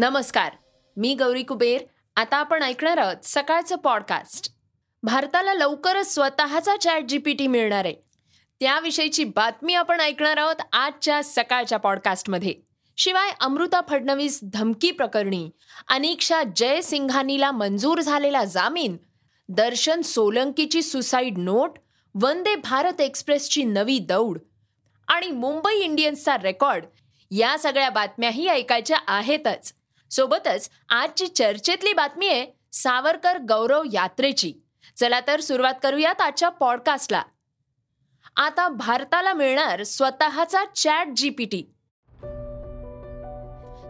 नमस्कार मी गौरी कुबेर. आता आपण ऐकणार आहोत सकाळचं पॉडकास्ट भारताला लवकरच स्वतःचा चॅट जीपीटी मिळणार आहे. त्याविषयीची बातमी आपण ऐकणार आहोत आजच्या सकाळच्या पॉडकास्टमध्ये शिवाय अमृता फडणवीस धमकी प्रकरणी अनिक्षा जयसिंघानीला मंजूर झालेला जामीन दर्शन सोलंकीची सुसाईड नोट वंदे भारत एक्सप्रेसची नवी दौड आणि मुंबई इंडियन्सचा रेकॉर्ड या सगळ्या बातम्याही ऐकायच्या आहेतच. सोबतच आजची चर्चेतली बातमी आहे सावरकर गौरव यात्रेची. चला तर सुरुवात करूयात आजच्या पॉडकास्टला आता भारताला मिळणार स्वतःचा चॅट जीपीटी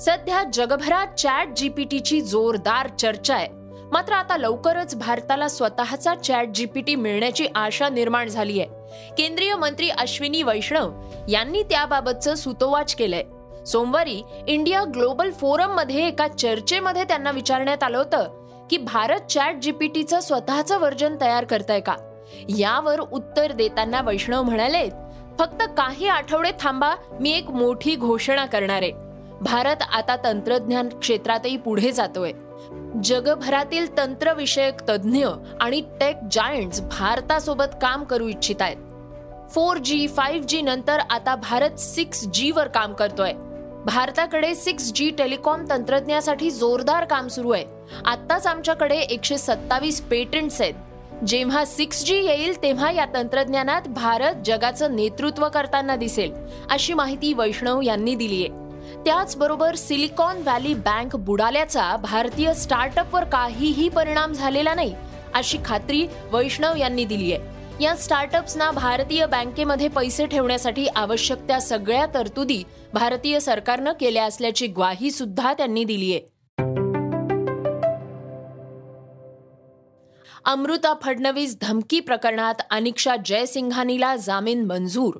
सध्या जगभरात चॅट जीपीटीची जोरदार चर्चा आहे. मात्र आता लवकरच भारताला स्वतःचा चॅट जीपीटी मिळण्याची आशा निर्माण झाली आहे. केंद्रीय मंत्री अश्विनी वैष्णव यांनी त्याबाबतचं सुतोवाच केलंय. सोमवारी इंडिया ग्लोबल फोरममध्ये एका चर्चेमध्ये त्यांना विचारण्यात आलं होतं की भारत चॅट जीपीटीचं स्वतःचं वर्जन तयार करताय का? यावर उत्तर देताना वैष्णव म्हणाले फक्त काही आठवडे थांबा मी एक मोठी घोषणा करणार आहे. भारत आता तंत्रज्ञान क्षेत्रातही पुढे जातोय. जगभरातील तंत्रविषयक तज्ज्ञ आणि टेक जायंट्स भारतासोबत काम करू इच्छित आहेत. फोर जी फाईव्ह जी नंतर आता भारत सिक्स जी वर काम करतोय. भारताकडे सिक्स जी टेलिकॉम तंत्रज्ञासाठी जोरदार काम सुरू आहे. आत्ताच आमच्याकडे एकशे सत्तावीस पेटंट्स आहेत. जेव्हा सिक्स जी येईल तेव्हा या तंत्रज्ञानात भारत जगाचं नेतृत्व करताना दिसेल अशी माहिती वैष्णव यांनी दिली आहे. त्याचबरोबर सिलिकॉन व्हॅली बँक बुडाल्याचा भारतीय स्टार्टअपवर काहीही परिणाम झालेला नाही अशी खात्री वैष्णव यांनी दिली आहे. या स्टार्टअप्सना भारतीय बँकेमध्ये पैसे ठेवण्यासाठी आवश्यक त्या सगळ्या तरतुदी भारतीय सरकारनं केल्या असल्याची ग्वाही सुद्धा त्यांनी दिली आहे. अमृता फडणवीस धमकी प्रकरणात अनिक्षा जयसिंघानीला जामीन मंजूर.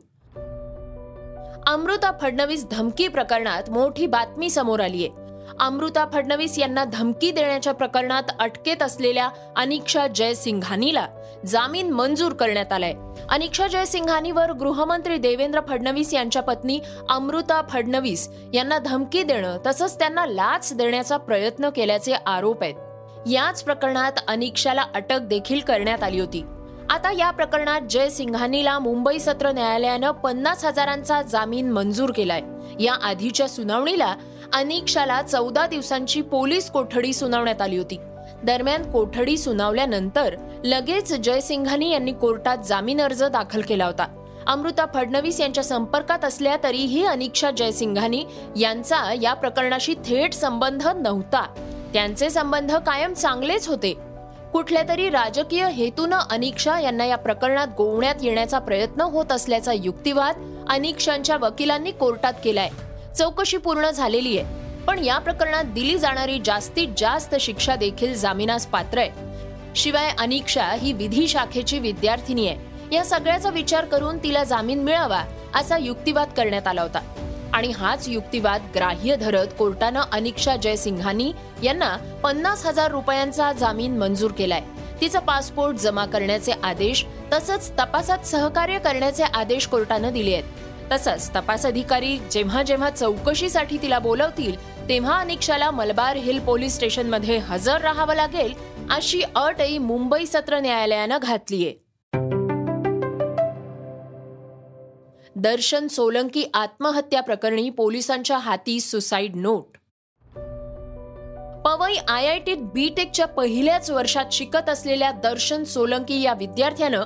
अमृता फडणवीस धमकी प्रकरणात मोठी बातमी समोर आली आहे अमृता फडणवीस यांना धमकी देण्याच्या प्रकरणात अटकेत असलेल्या अनिक्षा जयसिंघानीला जामीन मंजूर करण्यात आलाय. अनिक्षा जयसिंघानीवर गृहमंत्री देवेंद्र फडणवीस यांच्या पत्नी अमृता फडणवीस यांना धमकी देणं तसंच त्यांना लाच देण्याचा प्रयत्न केल्याचे आरोप आहेत. याच प्रकरणात अनिक्षाला अटक देखील करण्यात आली होती. आता या प्रकरणात जय सिंघानीला मुंबई सत्र न्यायालयानं पन्नास हजारांचा जामीन मंजूर केलाय. या आधीच्या सुनावणीला अनिक्षाला चौदा दिवसांची पोलीस कोठडी सुनावण्यात आली होती. दरम्यान कोठडी सुनावल्यानंतर लगेच जयसिंघानी यांनी कोर्टात जामीन अर्ज दाखल केला होता. अमृता फडणवीस यांच्या संपर्कात असल्या तरीही अनिक्षा जयसिंघानी यांचा या प्रकरणाशी थेट संबंध नव्हता. त्यांचे संबंध कायम चांगलेच होते. कुठल्या तरी राजकीय हेतूनं अनिक्षा यांना या प्रकरणात गोवण्यात येण्याचा प्रयत्न होत असल्याचा युक्तिवाद अनिक्षांच्या वकिलांनी कोर्टात केलाय. चौकशी पूर्ण झालेली आहे. पण या प्रकरणात दिली जाणारी जास्तीत जास्त शिक्षा देखील जामिनास पात्र आहे. शिवाय अनिक्षा ही विधी शाखेची विद्यार्थिनी आहे. या सगळ्याचा विचार करून तिला जामीन मिळावा असा युक्तिवाद करण्यात आला होता. आणि हाच युक्तिवाद ग्राह्य धरत कोर्टानं अनिक्षा जयसिंघानी यांना पन्नास हजार रुपयांचा जामीन मंजूर केलाय. तिचा पासपोर्ट जमा करण्याचे आदेश तसंच तपासात सहकार्य करण्याचे आदेश कोर्टानं दिले आहेत. तसंच तपास अधिकारी जेव्हा जेव्हा चौकशीसाठी तिला बोलवतील तेव्हा अनिक्षाला मलबार हिल पोलीस स्टेशनमध्ये हजर राहावं लागेल अशी अटही मुंबई सत्र न्यायालयानं घातलीये दर्शन सोलंकी आत्महत्या प्रकरणी पोलिसांच्या हाती suicide note. Powai I I टीत बीटेकच्या पहिल्याच वर्षात शिकत असलेल्या दर्शन सोलंकी या विद्यार्थ्यानं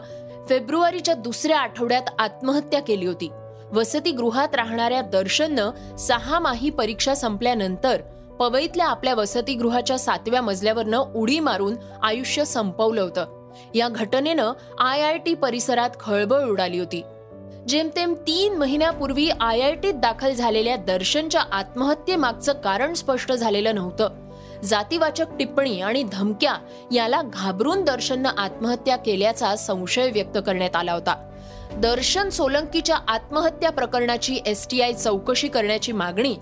फेब्रुवारीच्या दुसऱ्या आठवड्यात आत्महत्या केली होती. वसतिगृहात राहणाऱ्या दर्शननं सहा माही परीक्षा संपल्यानंतर पवईतल्या आपल्या वसतिगृहाच्या सातव्या मजल्यावरनं उडी मारून आयुष्य संपवलं होतं. या घटनेनं आय आय टी परिसरात खळबळ उडाली होती. जेमतेम तीन महिन्यापूर्वी आय आय टीत दाखल झालेल्या दर्शनच्या आत्महत्येमागचं कारण स्पष्ट झालेलं नव्हतं. जातीवाचक टिप्पणी आणि धमक्या याला घाबरून दर्शननं आत्महत्या केल्याचा संशय व्यक्त करण्यात आला होता. दर्शन सोलंकीच्या आत्महत्या प्रकरणाची एसटीआय चौकशी करण्याची मागणी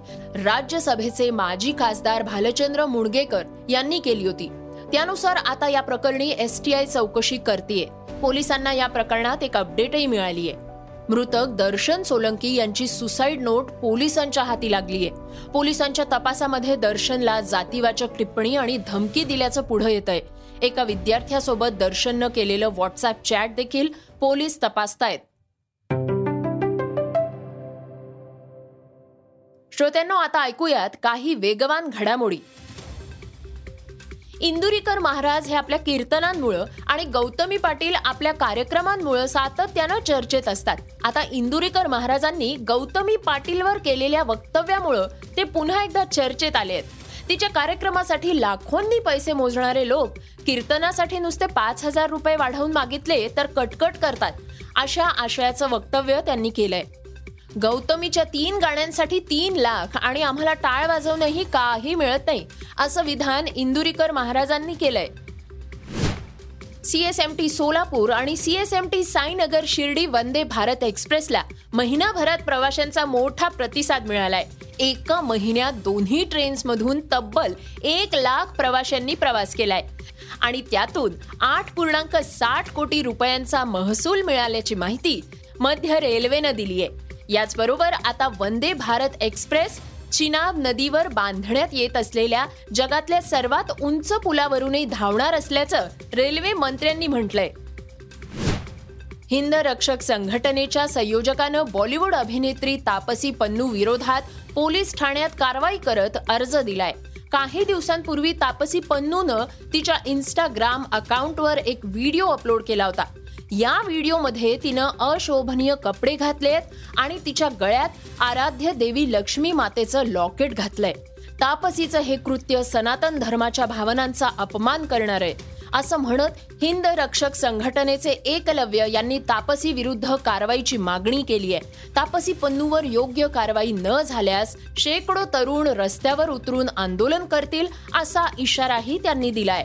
राज्यसभेचे माजी खासदार भालचंद्र मुणगेकर यांनी केली होती. त्यानुसार आता या प्रकरणी एसटीआय चौकशी करतेय. पोलिसांना या प्रकरणात एक अपडेटही मिळालीय. मृतक दर्शन सोलंकी यांची सुसाईड नोट पोलिसांच्या हाती लागलीय. पोलिसांच्या तपासामध्ये दर्शनला जातीवाचक टिप्पणी आणि धमकी दिल्याचं पुढे येत आहे एका विद्यार्थ्यासोबत दर्शननं केलेलं व्हॉट्सअप चॅट देखील पोलीस तपासतायत. श्रोत्यांनो आता ऐकूयात काही वेगवान घडामोडी. इंदुरीकर महाराज हे आपल्या कीर्तनांमुळं आणि गौतमी पाटील आपल्या कार्यक्रमांमुळं सातत्यानं चर्चेत असतात. आता इंदुरीकर महाराजांनी गौतमी पाटीलवर केलेल्या वक्तव्यामुळं ते पुन्हा एकदा चर्चेत आले आहेत तिच्या कार्यक्रमासाठी लाखोंनी पैसे मोजणारे लोक कीर्तनासाठी नुसते पाच हजार रुपये वाढवून मागितले तर कटकट करतात अशा आशयाचं वक्तव्य त्यांनी केलंय. गौतमीच्या तीन गाण्यांसाठी तीन लाख आणि आम्हाला टाळ वाजवणंही काही मिळत नाही असं विधान इंदुरीकर महाराजांनी केलंय. सीएसएमटी सोलापूर आणि सीएसएमटी साईनगर शिर्डी वंदे भारत एक्सप्रेसला महिनाभरात प्रवाशांचा मोठा प्रतिसाद मिळालाय. एका महिन्यात दोन्ही ट्रेन्समधून तब्बल एक लाख प्रवाशांनी प्रवास केलाय. आणि त्यातून आठ पूर्णांक साठ कोटी रुपयांचा महसूल मिळाल्याची माहिती मध्य रेल्वेनं दिली आहे याचबरोबर आता वंदे भारत एक्सप्रेस चिनाब नदीवर बांधण्यात येत असलेल्या जगातल्या सर्वात उंच पुलावरूनही धावणार असल्याचं रेल्वे मंत्र्यांनी म्हटलंय. हिंद रक्षक संघटनेच्या संयोजकानं बॉलिवूड अभिनेत्री तापसी पन्नू विरोधात पोलीस ठाण्यात कारवाई करत अर्ज दिलाय. काही दिवसांपूर्वी तापसी पन्नूनं तिच्या इन्स्टाग्राम अकाउंटवर एक व्हिडिओ अपलोड केला होता. या व्हिडिओमध्ये तिनं अशोभनीय कपडे घातलेत आणि तिच्या गळ्यात आराध्य देवी लक्ष्मी मातेचं लॉकेट घातलंय. तापसीचं हे कृत्य सनातन धर्माच्या भावनांचा अपमान करणार आहे. असं म्हणत हिंद रक्षक संघटनेचे एकलव्य यांनी तापसी विरुद्ध कारवाईची मागणी केली आहे. तापसी पन्नूवर योग्य कारवाई न झाल्यास शेकडो तरुण रस्त्यावर उतरून आंदोलन करतील असा इशाराही त्यांनी दिलाय.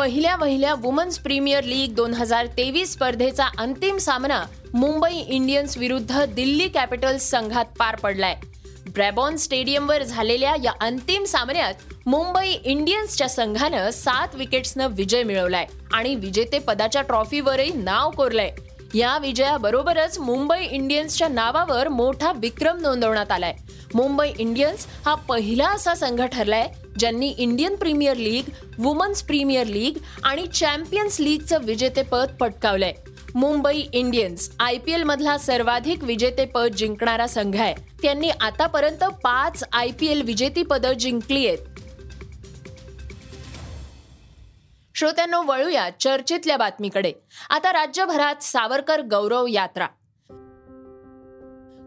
पहिल्या वहिल्या वुमन्स प्रीमियर लीग दोन हजार तेवीस स्पर्धेचा अंतिम सामना मुंबई इंडियन्स विरुद्ध दिल्ली कॅपिटल्स संघात पार पडलाय. ब्रॅबॉन स्टेडियमवर झालेल्या या अंतिम सामन्यात मुंबई इंडियन्सच्या संघानं सात विकेट्सनं विजय मिळवलाय आणि विजेतेपदाच्या ट्रॉफीवरही नाव कोरलंय. या विजयाबरोबरच मुंबई इंडियन्सच्या नावावर मोठा विक्रम नोंदवण्यात आलाय. मुंबई इंडियन्स हा पहिला असा संघ ठरलाय ज्यांनी Indian Premier League Women's Premier League आणि चॅम्पियन्स लीगचं विजेतेपद पटकावलंय. Mumbai Indians I P L मधला सर्वाधिक विजेतेपद जिंकणारा संघ आहे. त्यांनी आतापर्यंत पाच आय पी एल विजेतीपदं जिंकली आहेत. श्रोत्यांनो वळूया चर्चेतल्या बातमीकडे. आता राज्यभरात सावरकर गौरव यात्रा.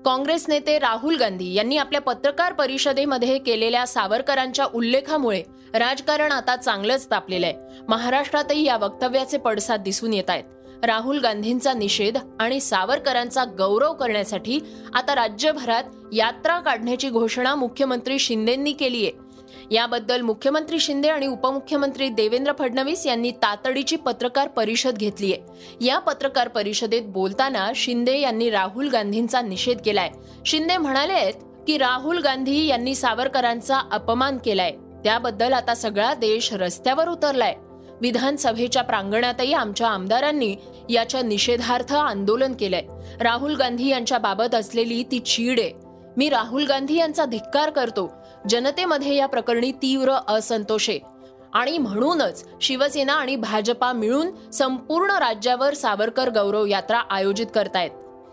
काँग्रेस नेते राहुल गांधी यांनी आपल्या पत्रकार परिषदेमध्ये केलेल्या सावरकरांच्या उल्लेखामुळे राजकारण आता चांगलंच तापलेलं आहे. महाराष्ट्रातही या वक्तव्याचे पडसाद दिसून येत आहेत. राहुल गांधींचा निषेध आणि सावरकरांचा गौरव करण्यासाठी आता राज्यभरात यात्रा काढण्याची घोषणा मुख्यमंत्री शिंदेंनी केली आहे याबद्दल मुख्यमंत्री शिंदे आणि उपमुख्यमंत्री देवेंद्र फडणवीस यांनी तातडीची पत्रकार परिषद घेतली आहे. या पत्रकार परिषदेत बोलताना शिंदे यांनी राहुल गांधींचा निषेध केलाय. शिंदे म्हणाले आहेत की राहुल गांधी यांनी सावरकरांचा अपमान केलाय. त्याबद्दल आता सगळा देश रस्त्यावर उतरलाय. विधानसभेच्या प्रांगणातही आमच्या आमदारांनी याच्या निषेधार्थ आंदोलन केलंय. राहुल गांधी यांच्या बाबत असलेली ती चीड आहे. मी राहुल गांधी यांचा धिक्कार करतो. जनतेमध्ये या प्रकरणी तीव्र असंतोष. आहे आणि म्हणूनच शिवसेना आणि भाजपा मिळून संपूर्ण राज्यावर सावरकर गौरव यात्रा आयोजित करतायत.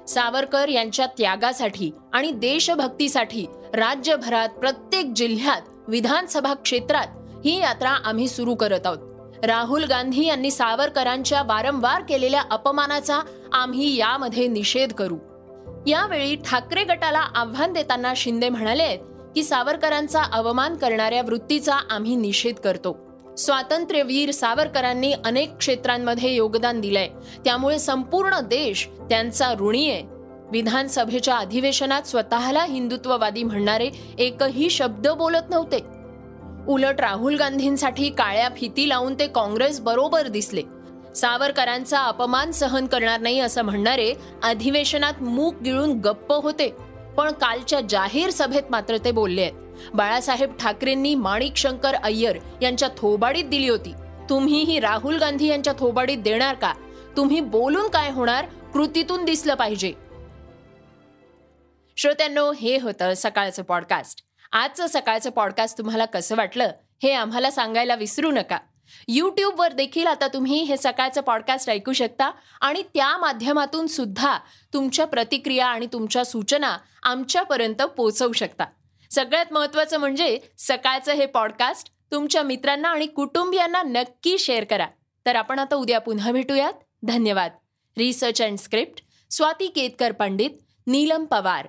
सावरकर यांच्या त्यागासाठी आणि देशभक्तीसाठी राज्यभरात प्रत्येक जिल्ह्यात विधानसभा क्षेत्रात ही यात्रा आम्ही सुरू करत आहोत. राहुल गांधी यांनी सावरकरांच्या वारंवार केलेल्या अपमानाचा आम्ही यामध्ये निषेध करू. यावेळी ठाकरे गटाला आव्हान देताना शिंदे म्हणाले की सावरकरांचा अवमान करणाऱ्या वृत्तीचा आम्ही निषेध करतो. स्वातंत्र्यवीर सावरकरांनी अनेक क्षेत्रांमध्ये योगदान दिलंय. त्यामुळे संपूर्ण देश त्यांचा ऋणी आहे. विधानसभेच्या अधिवेशनात स्वतःला हिंदुत्ववादी म्हणणारे एकही शब्द बोलत नव्हते. उलट राहुल गांधींसाठी काळ्या फिती लावून ते काँग्रेस बरोबर दिसले. सावरकरांचा अपमान सहन करणार नाही असं म्हणणारे अधिवेशनात मूक गिळून गप्प होते. पण कालच्या जाहीर सभेत मात्र ते बोलले आहेत. बाळासाहेब ठाकरेंनी माणिक शंकर अय्यर यांच्या थोबाडीत दिली होती. तुम्हीही राहुल गांधी यांच्या थोबाडीत देणार का? तुम्ही बोलून काय होणार? कृतीतून दिसलं पाहिजे. श्रोत्यांनो हे होतं सकाळचं पॉडकास्ट आजचं सकाळचं पॉडकास्ट तुम्हाला कसं वाटलं हे आम्हाला सांगायला विसरू नका. यूट्यूबवर देखील आता तुम्ही हे सकाळचं पॉडकास्ट ऐकू शकता आणि त्या माध्यमातून सुद्धा तुमच्या प्रतिक्रिया आणि तुमच्या सूचना आमच्यापर्यंत पोचवू शकता. सगळ्यात महत्त्वाचं म्हणजे सकाळचं हे पॉडकास्ट तुमच्या मित्रांना आणि कुटुंबियांना नक्की शेअर करा. तर आपण आता उद्या पुन्हा भेटूयात. धन्यवाद. Research and script Swati Ketkar Pandit. Neelam Pawar.